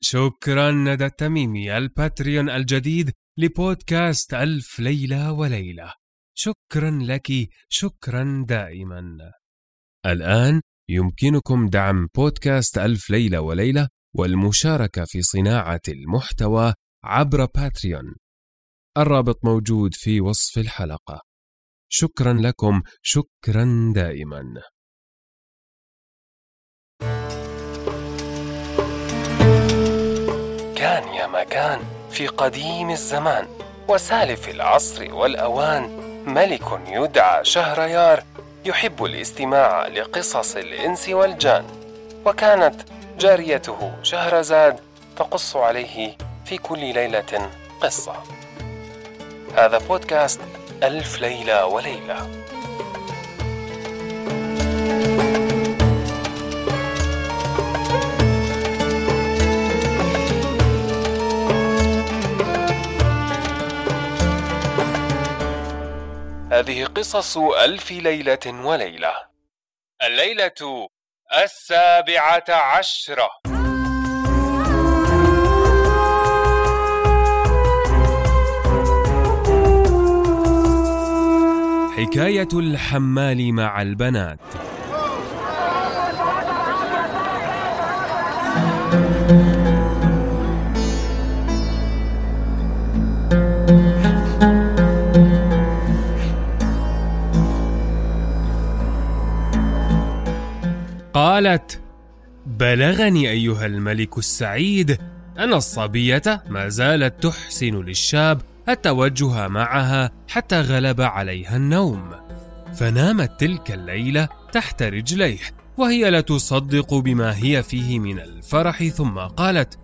شكرا ندى التميمي الباتريون الجديد لبودكاست ألف ليلة وليلة. شكرا لك شكرا دائما. الآن يمكنكم دعم بودكاست ألف ليلة وليلة والمشاركة في صناعة المحتوى عبر باتريون الرابط موجود في وصف الحلقة. شكرا لكم شكرا دائما. كان في قديم الزمان وسالف العصر والأوان ملك يدعى شهريار يحب الاستماع لقصص الإنس والجان. وكانت جاريته شهرزاد تقص عليه في كل ليلة قصة. هذا بودكاست ألف ليلة وليلة. هذه قصص ألف ليلة وليلة. الليلة السابعة عشرة. حكاية الحمال مع البنات. قالت بلغني أيها الملك السعيد أن الصبية ما زالت تحسن للشاب التوجه معها حتى غلب عليها النوم. فنامت تلك الليلة تحت رجليه وهي لا تصدق بما هي فيه من الفرح ثم قالت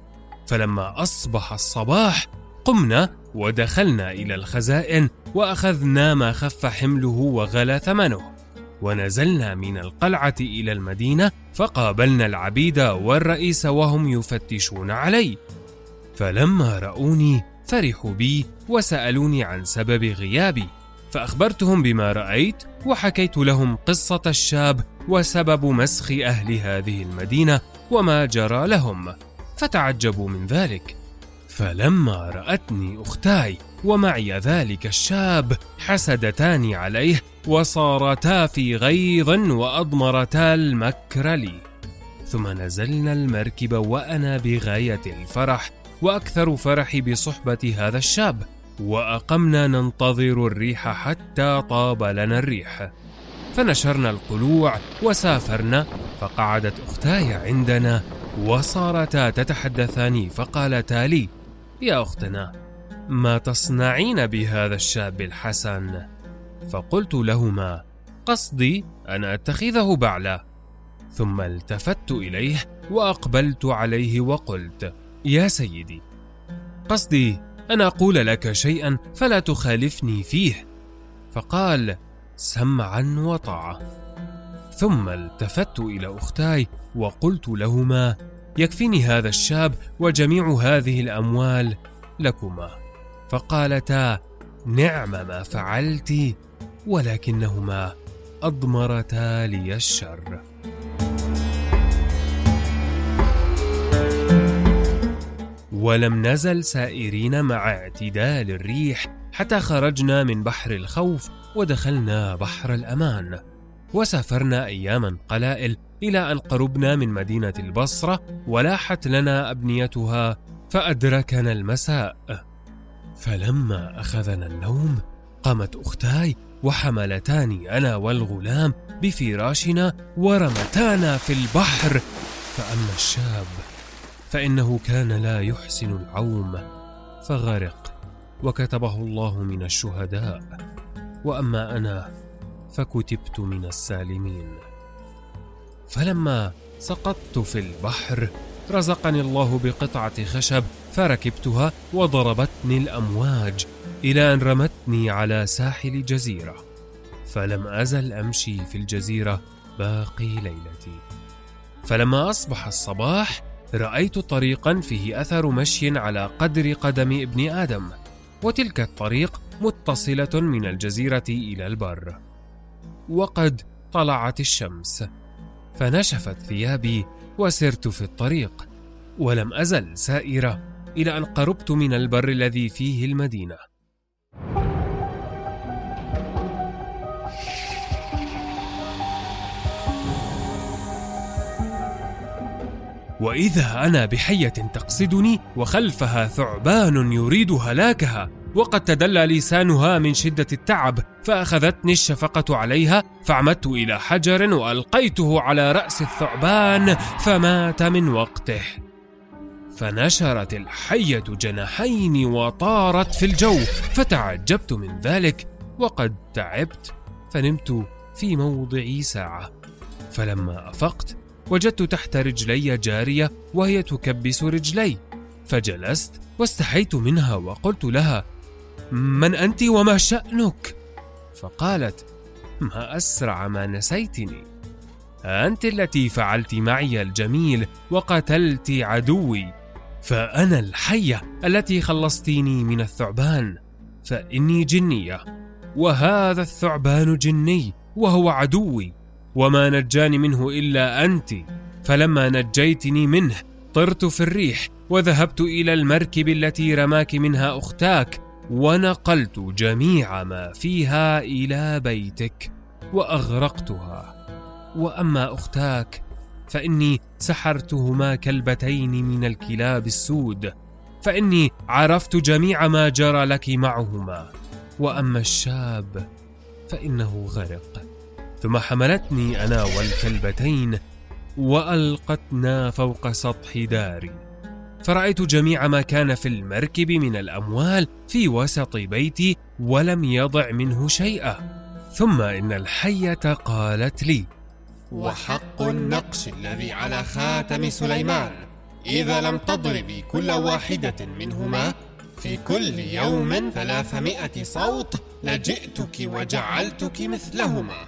فلما أصبح الصباح قمنا ودخلنا إلى الخزائن وأخذنا ما خف حمله وغلى ثمنه. ونزلنا من القلعة إلى المدينة فقابلنا العبيد والرئيس وهم يفتشون علي. فلما رأوني فرحوا بي وسألوني عن سبب غيابي. فأخبرتهم بما رأيت وحكيت لهم قصة الشاب وسبب مسخ أهل هذه المدينة وما جرى لهم فتعجبوا من ذلك. فلما رأتني أختاي ومعي ذلك الشاب حسدتان عليه وصارتا في غيظ وأضمرتا المكر لي. ثم نزلنا المركب وأنا بغاية الفرح وأكثر فرحي بصحبة هذا الشاب وأقمنا ننتظر الريح حتى طاب لنا الريح. فنشرنا القلوع وسافرنا فقعدت أختاي عندنا وصارتا تتحدثان فقالتا لي يا أختنا ما تصنعين بهذا الشاب الحسن؟ فقلت لهما قصدي أن أتخذه بعلا. ثم التفت إليه وأقبلت عليه وقلت يا سيدي. قصدي أن أقول لك شيئا فلا تخالفني فيه. فقال سمعا وطاعة. ثم التفت إلى أختاي وقلت لهما يكفيني هذا الشاب وجميع هذه الأموال لكما. فقالتا نعم ما فعلت ولكنهما أضمرتا لي الشر. ولم نزل سائرين مع اعتدال الريح حتى خرجنا من بحر الخوف ودخلنا بحر الأمان. وسافرنا أياما قلائل إلى أن قربنا من مدينة البصرة ولاحت لنا أبنيتها فأدركنا المساء. فلما أخذنا النوم قامت أختاي وحملتاني أنا والغلام بفراشنا ورمتانا في البحر. فأما الشاب فإنه كان لا يحسن العوم فغرق وكتبه الله من الشهداء. وأما أنا فكتبت من السالمين. فلما سقطت في البحر رزقني الله بقطعة خشب فركبتها وضربتني الأمواج إلى أن رمتني على ساحل جزيرة فلم أزل أمشي في الجزيرة باقي ليلتي. فلما أصبح الصباح رأيت طريقا فيه أثر مشي على قدر قدم ابن آدم وتلك الطريق متصلة من الجزيرة إلى البر. وقد طلعت الشمس فنشفت ثيابي وسرت في الطريق ولم أزل سائرة. إلى أن قربت من البر الذي فيه المدينة. وإذا أنا بحية تقصدني وخلفها ثعبان يريد هلاكها وقد تدلى لسانها من شدة التعب فأخذتني الشفقة عليها فعمدت إلى حجر وألقيته على رأس الثعبان فمات من وقته. فنشرت الحية جناحين وطارت في الجو فتعجبت من ذلك وقد تعبت فنمت في موضعي ساعة. فلما أفقت وجدت تحت رجلي جارية وهي تكبس رجلي. فجلست واستحيت منها وقلت لها من أنت وما شأنك؟ فقالت ما أسرع ما نسيتني. أنت التي فعلت معي الجميل وقتلت عدوي. فأنا الحية التي خلصتيني من الثعبان فإني جنية. وهذا الثعبان جني وهو عدوي وما نجاني منه إلا أنت. فلما نجيتني منه طرت في الريح وذهبت إلى المركب التي رماك منها أختاك ونقلت جميع ما فيها إلى بيتك وأغرقتها. وأما أختاك فإني سحرتهما كلبتين من الكلاب السود. فإني عرفت جميع ما جرى لك معهما. وأما الشاب فإنه غرق. ثم حملتني أنا والكلبتين وألقتنا فوق سطح داري. فرأيت جميع ما كان في المركب من الأموال في وسط بيتي ولم يضع منه شيئا. ثم إن الحية قالت لي وحق النقش الذي على خاتم سليمان. إذا لم تضربي كل واحدة منهما في كل يوم ثلاثمائة صوت لجئتك وجعلتك مثلهما.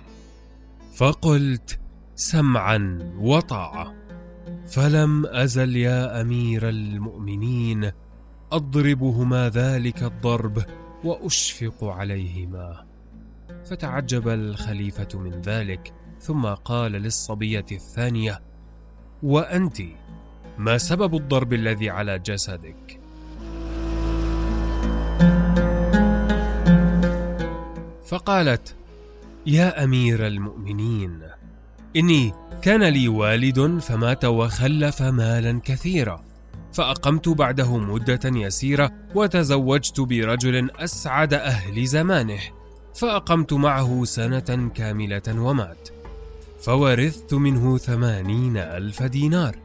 فقلت سمعا وطاعة. فلم أزل يا أمير المؤمنين أضربهما ذلك الضرب وأشفق عليهما. فتعجب الخليفة من ذلك. ثم قال للصبية الثانية وأنت ما سبب الضرب الذي على جسدك؟ فقالت يا أمير المؤمنين إني كان لي والد فمات وخلف مالا كثيرا فأقمت بعده مدة يسيرة وتزوجت برجل أسعد أهل زمانه فأقمت معه سنة كاملة ومات. فورثت منه ثمانين ألف دينار.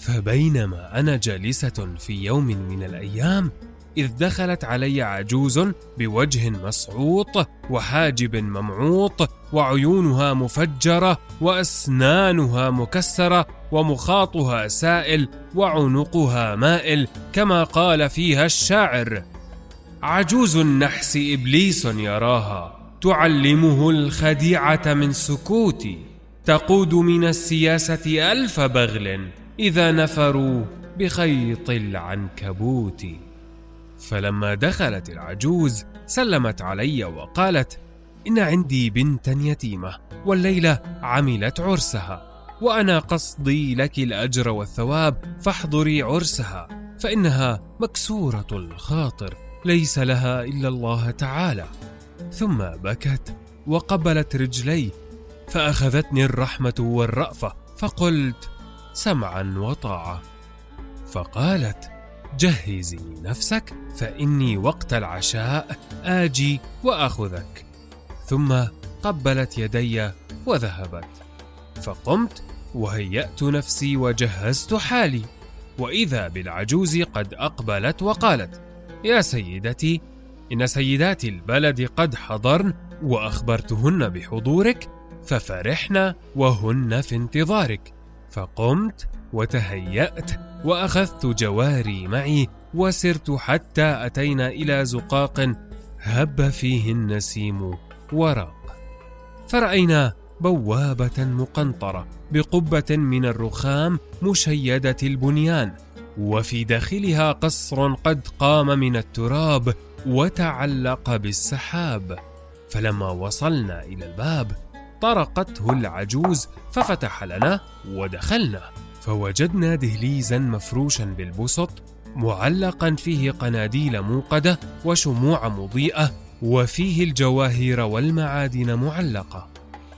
فبينما أنا جالسة في يوم من الأيام إذ دخلت علي عجوز بوجه مسعوط وحاجب ممعوط وعيونها مفجرة وأسنانها مكسرة ومخاطها سائل وعنقها مائل كما قال فيها الشاعر عجوز النحس إبليس يراها تعلمه الخديعة من سكوت تقود من السياسة ألف بغل إذا نفروا بخيط العنكبوت. فلما دخلت العجوز سلمت علي وقالت إن عندي بنتا يتيمة والليلة عملت عرسها وأنا قصدي لك الأجر والثواب فاحضري عرسها فإنها مكسورة الخاطر ليس لها إلا الله تعالى. ثم بكت وقبلت رجلي فأخذتني الرحمة والرأفة فقلت سمعا وطاعة. فقالت جهزي نفسك فإني وقت العشاء آجي وأخذك. ثم قبلت يدي وذهبت. فقمت وهيأت نفسي وجهزت حالي. وإذا بالعجوز قد أقبلت وقالت يا سيدتي إن سيدات البلد قد حضرن وأخبرتهن بحضورك ففرحن وهن في انتظارك. فقمت وتهيأت وأخذت جواري معي وسرت حتى أتينا إلى زقاق هب فيه النسيم ورق. فرأينا بوابة مقنطرة بقبة من الرخام مشيدة البنيان وفي داخلها قصر قد قام من التراب وتعلق بالسحاب. فلما وصلنا إلى الباب طرقته العجوز ففتح لنا ودخلنا. فوجدنا دهليزا مفروشا بالبسط معلقا فيه قناديل موقدة وشموع مضيئة وفيه الجواهر والمعادن معلقة.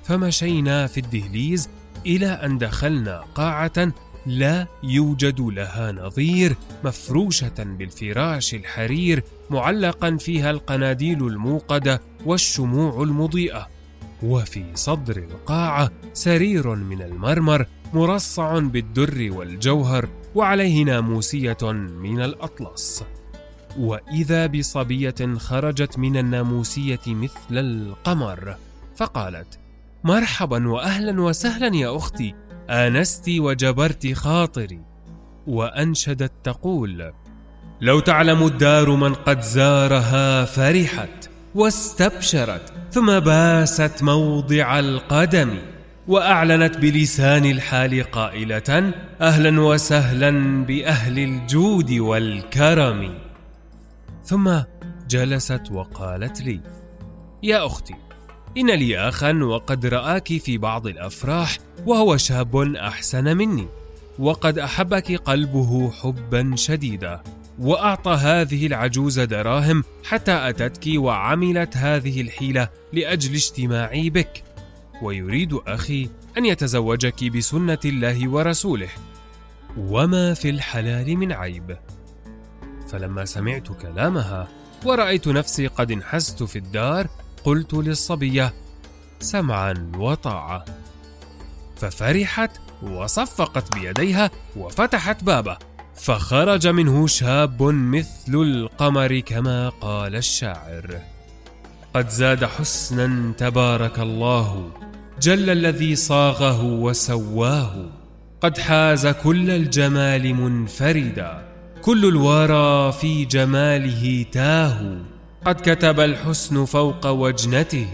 فمشينا في الدهليز إلى أن دخلنا قاعة لا يوجد لها نظير مفروشة بالفراش الحرير معلقا فيها القناديل الموقدة والشموع المضيئة. وفي صدر القاعه سرير من المرمر مرصع بالدر والجوهر وعليه ناموسيه من الأطلس. وإذا بصبية خرجت من الناموسية مثل القمر فقالت مرحبا واهلا وسهلا يا أختي آنست وجبرت خاطري. وأنشدت تقول لو تعلم الدار من قد زارها فرحت واستبشرت ثم باست موضع القدم وأعلنت بلسان الحال قائلة أهلا وسهلا بأهل الجود والكرم. ثم جلست وقالت لي يا أختي إن لي اخا وقد رآك في بعض الأفراح وهو شاب أحسن مني وقد أحبك قلبه حبا شديدا. وأعطى هذه العجوز دراهم حتى أتتك وعملت هذه الحيلة لأجل اجتماعي بك. ويريد أخي أن يتزوجك بسنة الله ورسوله. وما في الحلال من عيب. فلما سمعت كلامها ورأيت نفسي قد انحست في الدار قلت للصبية سمعا وطاعة. ففرحت وصفقت بيديها وفتحت بابه. فخرج منه شاب مثل القمر كما قال الشاعر. قد زاد حسنا تبارك الله جل الذي صاغه وسواه. قد حاز كل الجمال منفردا كل الورى في جماله تاه. قد كتب الحسن فوق وجنته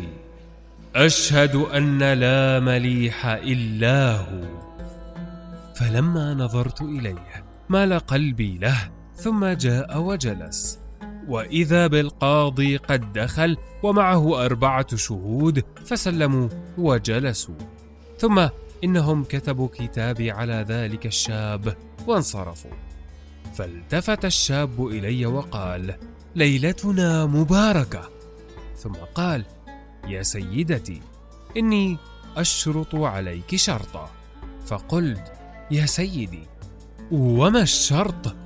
أشهد أن لا مليح إلا هو. فلما نظرت إليه مال قلبي له ثم جاء وجلس. وإذا بالقاضي قد دخل ومعه أربعة شهود فسلموا وجلسوا. ثم إنهم كتبوا كتابي على ذلك الشاب وانصرفوا. فالتفت الشاب إلي وقال ليلتنا مباركة. ثم قال يا سيدتي إني أشرط عليك شرطا. فقلت يا سيدي وما الشرط؟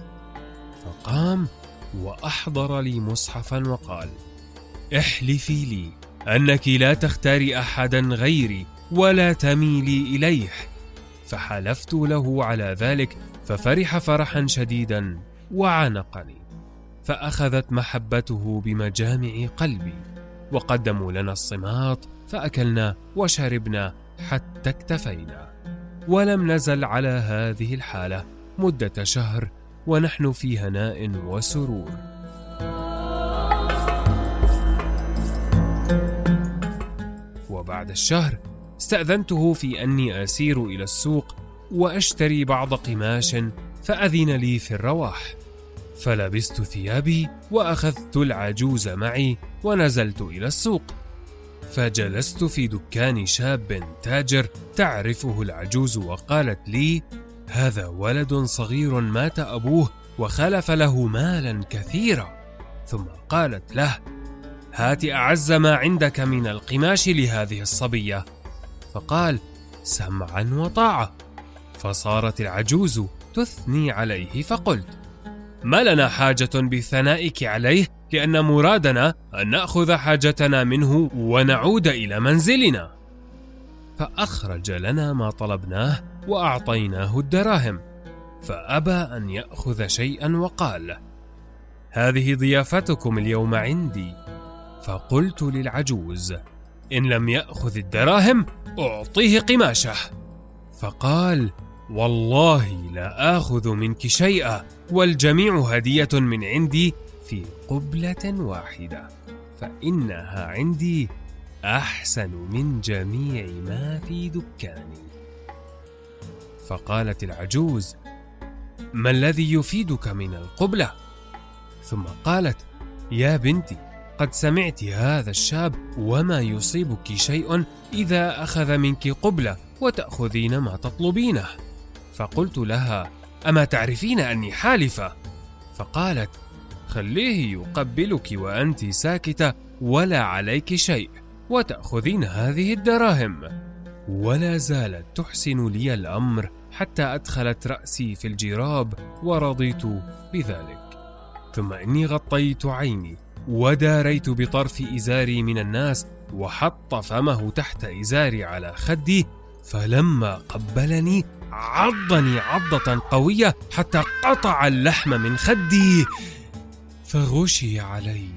فقام وأحضر لي مصحفا وقال احلفي لي أنك لا تختاري احدا غيري ولا تميلي إليه. فحلفت له على ذلك ففرح فرحا شديدا وعانقني فأخذت محبته بمجامع قلبي وقدموا لنا الصماط فأكلنا وشربنا حتى اكتفينا. ولم نزل على هذه الحالة مدة شهر ونحن في هناء وسرور. وبعد الشهر استأذنته في أني أسير إلى السوق وأشتري بعض قماش فأذن لي في الرواح. فلبست ثيابي وأخذت العجوز معي ونزلت إلى السوق. فجلست في دكان شاب تاجر تعرفه العجوز وقالت لي هذا ولد صغير مات أبوه وخلف له مالا كثيرا. ثم قالت له هات أعز ما عندك من القماش لهذه الصبية. فقال سمعا وطاعة. فصارت العجوز تثني عليه فقلت ما لنا حاجة بثنائك عليه لأن مرادنا أن نأخذ حاجتنا منه ونعود إلى منزلنا. فأخرج لنا ما طلبناه وأعطيناه الدراهم فأبى أن يأخذ شيئا وقال هذه ضيافتكم اليوم عندي. فقلت للعجوز إن لم يأخذ الدراهم أعطيه قماشه. فقال والله لا آخذ منك شيئا والجميع هدية من عندي في قبلة واحدة فإنها عندي أحسن من جميع ما في دكاني. فقالت العجوز ما الذي يفيدك من القبلة؟ ثم قالت يا بنتي قد سمعت هذا الشاب وما يصيبك شيء إذا أخذ منك قبلة وتأخذين ما تطلبينه. فقلت لها أما تعرفين أني حالفة؟ فقالت خليه يقبلك وأنت ساكتة ولا عليك شيء وتأخذين هذه الدراهم. ولا زالت تحسن لي الأمر حتى أدخلت رأسي في الجراب ورضيت بذلك. ثم إني غطيت عيني وداريت بطرف إزاري من الناس وحط فمه تحت إزاري على خدي فلما قبلني عضني عضة قوية حتى قطع اللحم من خدي فغشي علي.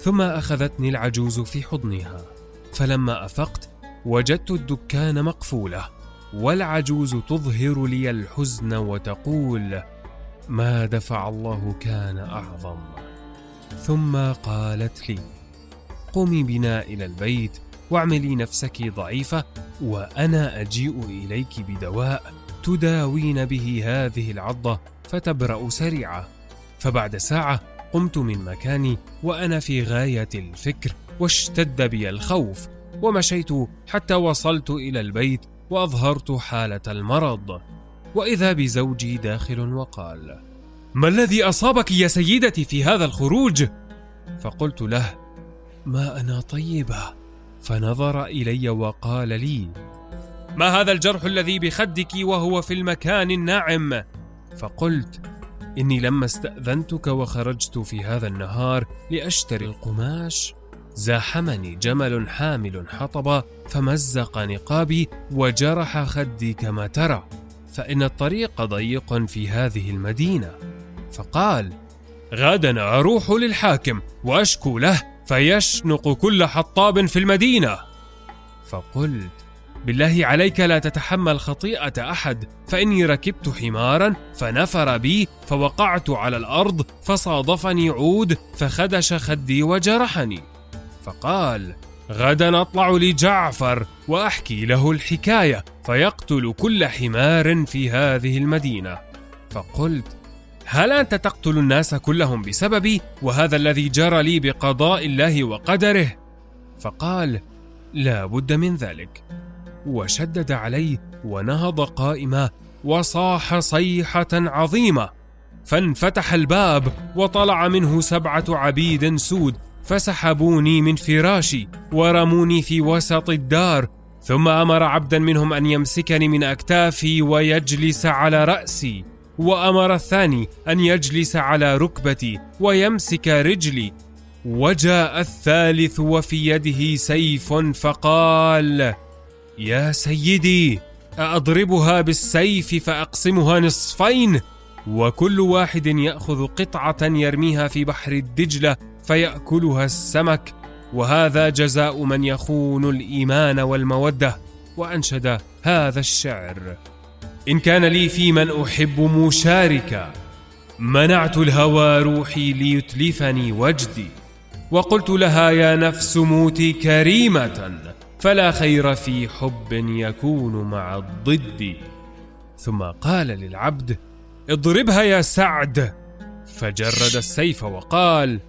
ثم أخذتني العجوز في حضنها فلما أفقت وجدت الدكان مقفولة والعجوز تظهر لي الحزن وتقول ما دفع الله كان أعظم؟ ثم قالت لي قومي بنا إلى البيت واعملي نفسك ضعيفة وأنا أجيء إليك بدواء تداوين به هذه العضة فتبرأ سريعة. فبعد ساعة قمت من مكاني وأنا في غاية الفكر واشتد بي الخوف ومشيت حتى وصلت إلى البيت وأظهرت حالة المرض. وإذا بزوجي داخل وقال ما الذي أصابك يا سيدتي في هذا الخروج؟ فقلت له ما أنا طيبة. فنظر إلي وقال لي ما هذا الجرح الذي بخدك وهو في المكان الناعم؟ فقلت إني لما استأذنتك وخرجت في هذا النهار لأشتري القماش زاحمني جمل حامل حطبا فمزق نقابي وجرح خدي كما ترى. فإن الطريق ضيق في هذه المدينة. فقال غدا أروح للحاكم وأشكو له فيشنق كل حطاب في المدينة. فقلت بالله عليك لا تتحمل خطيئة أحد فإني ركبت حمارا فنفر بي فوقعت على الأرض فصادفني عود فخدش خدي وجرحني. فقال غدا أطلع لجعفر وأحكي له الحكاية فيقتل كل حمار في هذه المدينة. فقلت هل أنت تقتل الناس كلهم بسببي وهذا الذي جرى لي بقضاء الله وقدره؟ فقال لا بد من ذلك. وشدد علي ونهض قائما وصاح صيحة عظيمة فانفتح الباب وطلع منه سبعة عبيد سود فسحبوني من فراشي ورموني في وسط الدار ثم أمر عبدا منهم أن يمسكني من أكتافي ويجلس على رأسي وأمر الثاني أن يجلس على ركبتي ويمسك رجلي. وجاء الثالث وفي يده سيف فقال يا سيدي أأضربها بالسيف فأقسمها نصفين؟ وكل واحد يأخذ قطعة يرميها في بحر الدجلة فيأكلها السمك وهذا جزاء من يخون الإيمان والمودة وأنشد هذا الشعر. إن كان لي في من أحب مشاركا منعت الهوى روحي ليتلفني وجدي. وقلت لها يا نفس موتي كريمة فلا خير في حب يكون مع الضد. ثم قال للعبد اضربها يا سعد. فجرد السيف وقال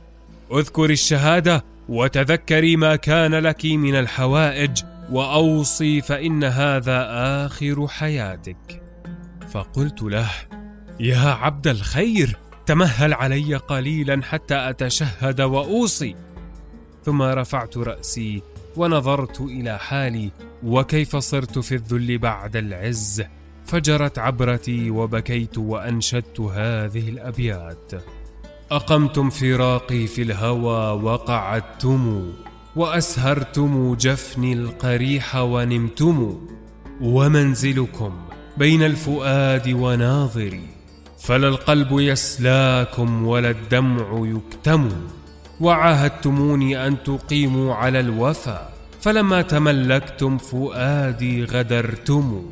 اذكري الشهادة وتذكري ما كان لك من الحوائج وأوصي فإن هذا آخر حياتك. فقلت له يا عبد الخير تمهل علي قليلا حتى أتشهد وأوصي. ثم رفعت رأسي ونظرت إلى حالي وكيف صرت في الذل بعد العز؟ فجرت عبرتي وبكيت وأنشدت هذه الأبيات. أقمتم فراقي في الهوى وقعدتم وأسهرتم جفني القريح ونمتم ومنزلكم بين الفؤاد وناظري فلا القلب يسلاكم ولا الدمع يكتم. وعاهدتموني أن تقيموا على الوفا فلما تملكتم فؤادي غدرتم.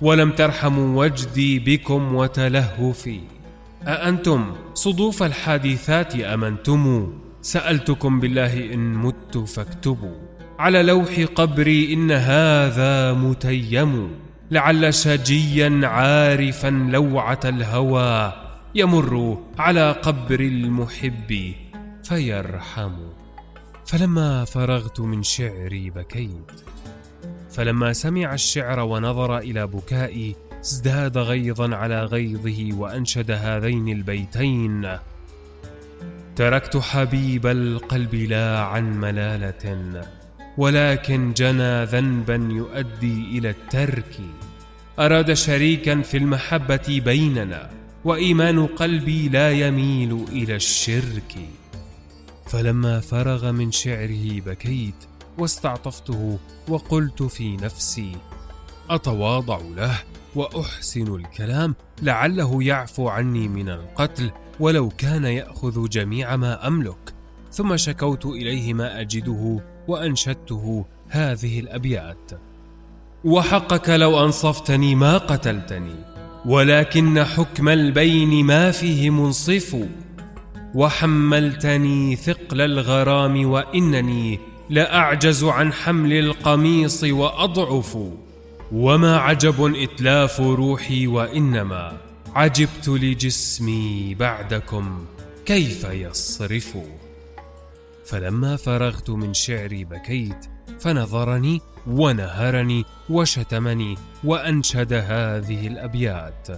ولم ترحموا وجدي بكم وتلهفي. أأنتم صدوف الحادثات أمنتم؟ سألتكم بالله إن مت فاكتبوا. على لوح قبري إن هذا متيم. لعل شجيا عارفا لوعة الهوى يمر على قبر المحب فيرحم. فلما فرغت من شعري بكيت. فلما سمع الشعر ونظر إلى بكائي ازداد غيظا على غيظه وأنشد هذين البيتين. تركت حبيب القلب لا عن ملالة ولكن جنى ذنبا يؤدي إلى الترك. أراد شريكا في المحبة بيننا وإيمان قلبي لا يميل إلى الشرك. فلما فرغ من شعره بكيت واستعطفته وقلت في نفسي أتواضع له؟ وأحسن الكلام لعله يعفو عني من القتل ولو كان يأخذ جميع ما أملك. ثم شكوت إليه ما أجده وأنشدته هذه الأبيات. وحقك لو أنصفتني ما قتلتني ولكن حكم البين ما فيه منصف. وحملتني ثقل الغرام وإنني لأعجز عن حمل القميص وأضعف. وما عجب اتلاف روحي وانما عجبت لجسمي بعدكم كيف يصرف؟ فلما فرغت من شعري بكيت فنظرني ونهرني وشتمني وانشد هذه الابيات.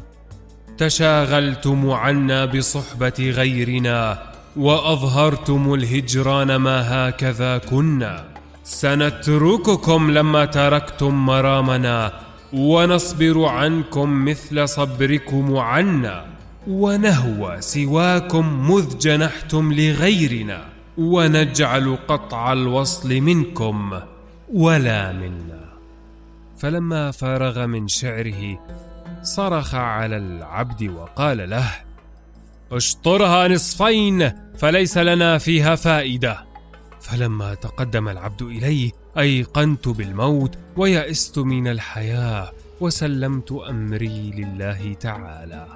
تشاغلتم عنا بصحبه غيرنا واظهرتم الهجران ما هكذا كنا. سنترككم لما تركتم مرامنا ونصبر عنكم مثل صبركم عنا ونهوى سواكم مذ جنحتم لغيرنا ونجعل قطع الوصل منكم ولا منا. فلما فرغ من شعره صرخ على العبد وقال له اشطرها نصفين فليس لنا فيها فائدة. فلما تقدم العبد إليه أيقنت بالموت ويئست من الحياة وسلمت أمري لله تعالى.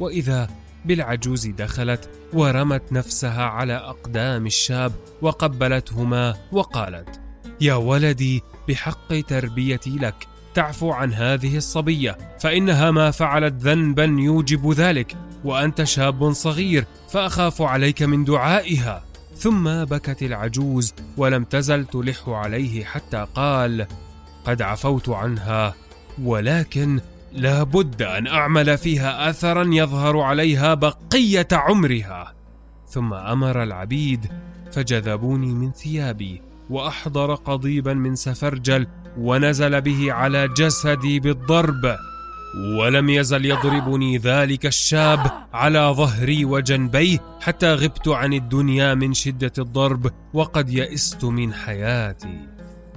وإذا بالعجوز دخلت ورمت نفسها على أقدام الشاب وقبلتهما وقالت يا ولدي بحق تربيتي لك تعفو عن هذه الصبية فإنها ما فعلت ذنبا يوجب ذلك وأنت شاب صغير فأخاف عليك من دعائها. ثم بكت العجوز ولم تزل تلح عليه حتى قال قد عفوت عنها ولكن لا بد أن أعمل فيها اثرا يظهر عليها بقية عمرها. ثم أمر العبيد فجذبوني من ثيابي وأحضر قضيبا من سفرجل ونزل به على جسدي بالضرب. ولم يزل يضربني ذلك الشاب على ظهري وجنبيه حتى غبت عن الدنيا من شدة الضرب وقد يئست من حياتي.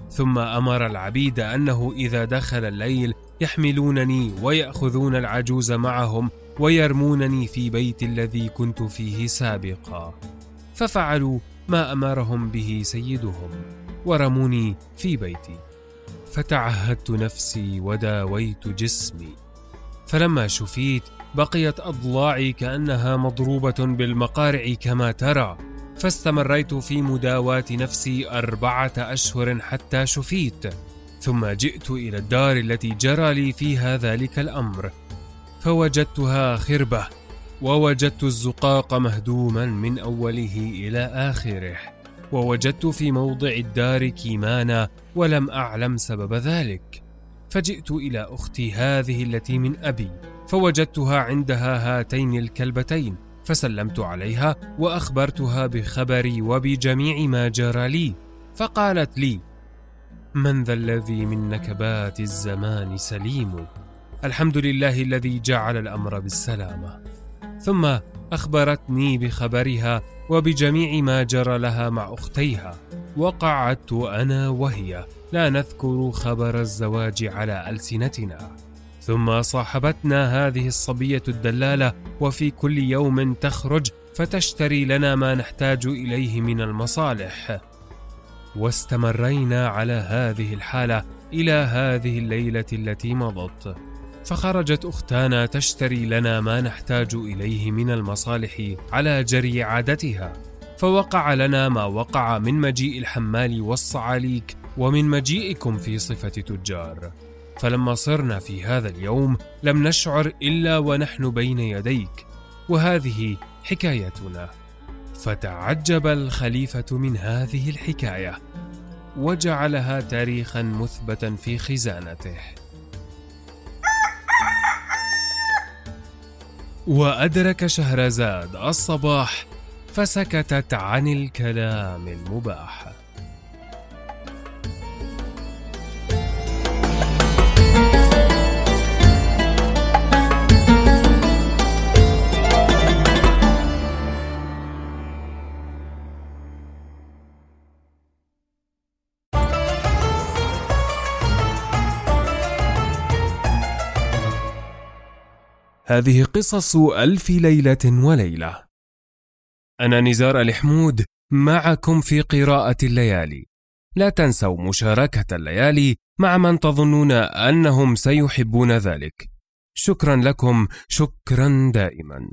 ثم أمر العبيد أنه إذا دخل الليل يحملونني ويأخذون العجوز معهم ويرمونني في بيت الذي كنت فيه سابقا. ففعلوا ما أمرهم به سيدهم ورموني في بيتي. فتعهدت نفسي وداويت جسمي. فلما شفيت بقيت أضلاعي كأنها مضروبة بالمقارع كما ترى فاستمريت في مداواه نفسي أربعة أشهر حتى شفيت ثم جئت إلى الدار التي جرى لي فيها ذلك الأمر فوجدتها خربة ووجدت الزقاق مهدوما من أوله إلى آخره ووجدت في موضع الدار كيمانا ولم أعلم سبب ذلك. فجئت إلى أختي هذه التي من أبي فوجدتها عندها هاتين الكلبتين فسلمت عليها وأخبرتها بخبري وبجميع ما جرى لي فقالت لي من ذا الذي من نكبات الزمان سليم؟ الحمد لله الذي جعل الأمر بالسلامة. ثم أخبرتني بخبرها وبجميع ما جرى لها مع أختيها. وقعدت أنا وهي. لا نذكر خبر الزواج على ألسنتنا. ثم صاحبتنا هذه الصبية الدلالة وفي كل يوم تخرج فتشتري لنا ما نحتاج إليه من المصالح. واستمرينا على هذه الحالة إلى هذه الليلة التي مضت. فخرجت أختانا تشتري لنا ما نحتاج إليه من المصالح على جري عادتها فوقع لنا ما وقع من مجيء الحمال والصعاليك ومن مجيئكم في صفة تجار. فلما صرنا في هذا اليوم لم نشعر إلا ونحن بين يديك وهذه حكايتنا. فتعجب الخليفة من هذه الحكاية وجعلها تاريخا مثبتا في خزانته. وأدرك شهرزاد الصباح فسكتت عن الكلام المباح. هذه قصص ألف ليلة وليلة. أنا نزار الحمود معكم في قراءة الليالي. لا تنسوا مشاركة الليالي مع من تظنون أنهم سيحبون ذلك. شكرا لكم، شكرا دائما.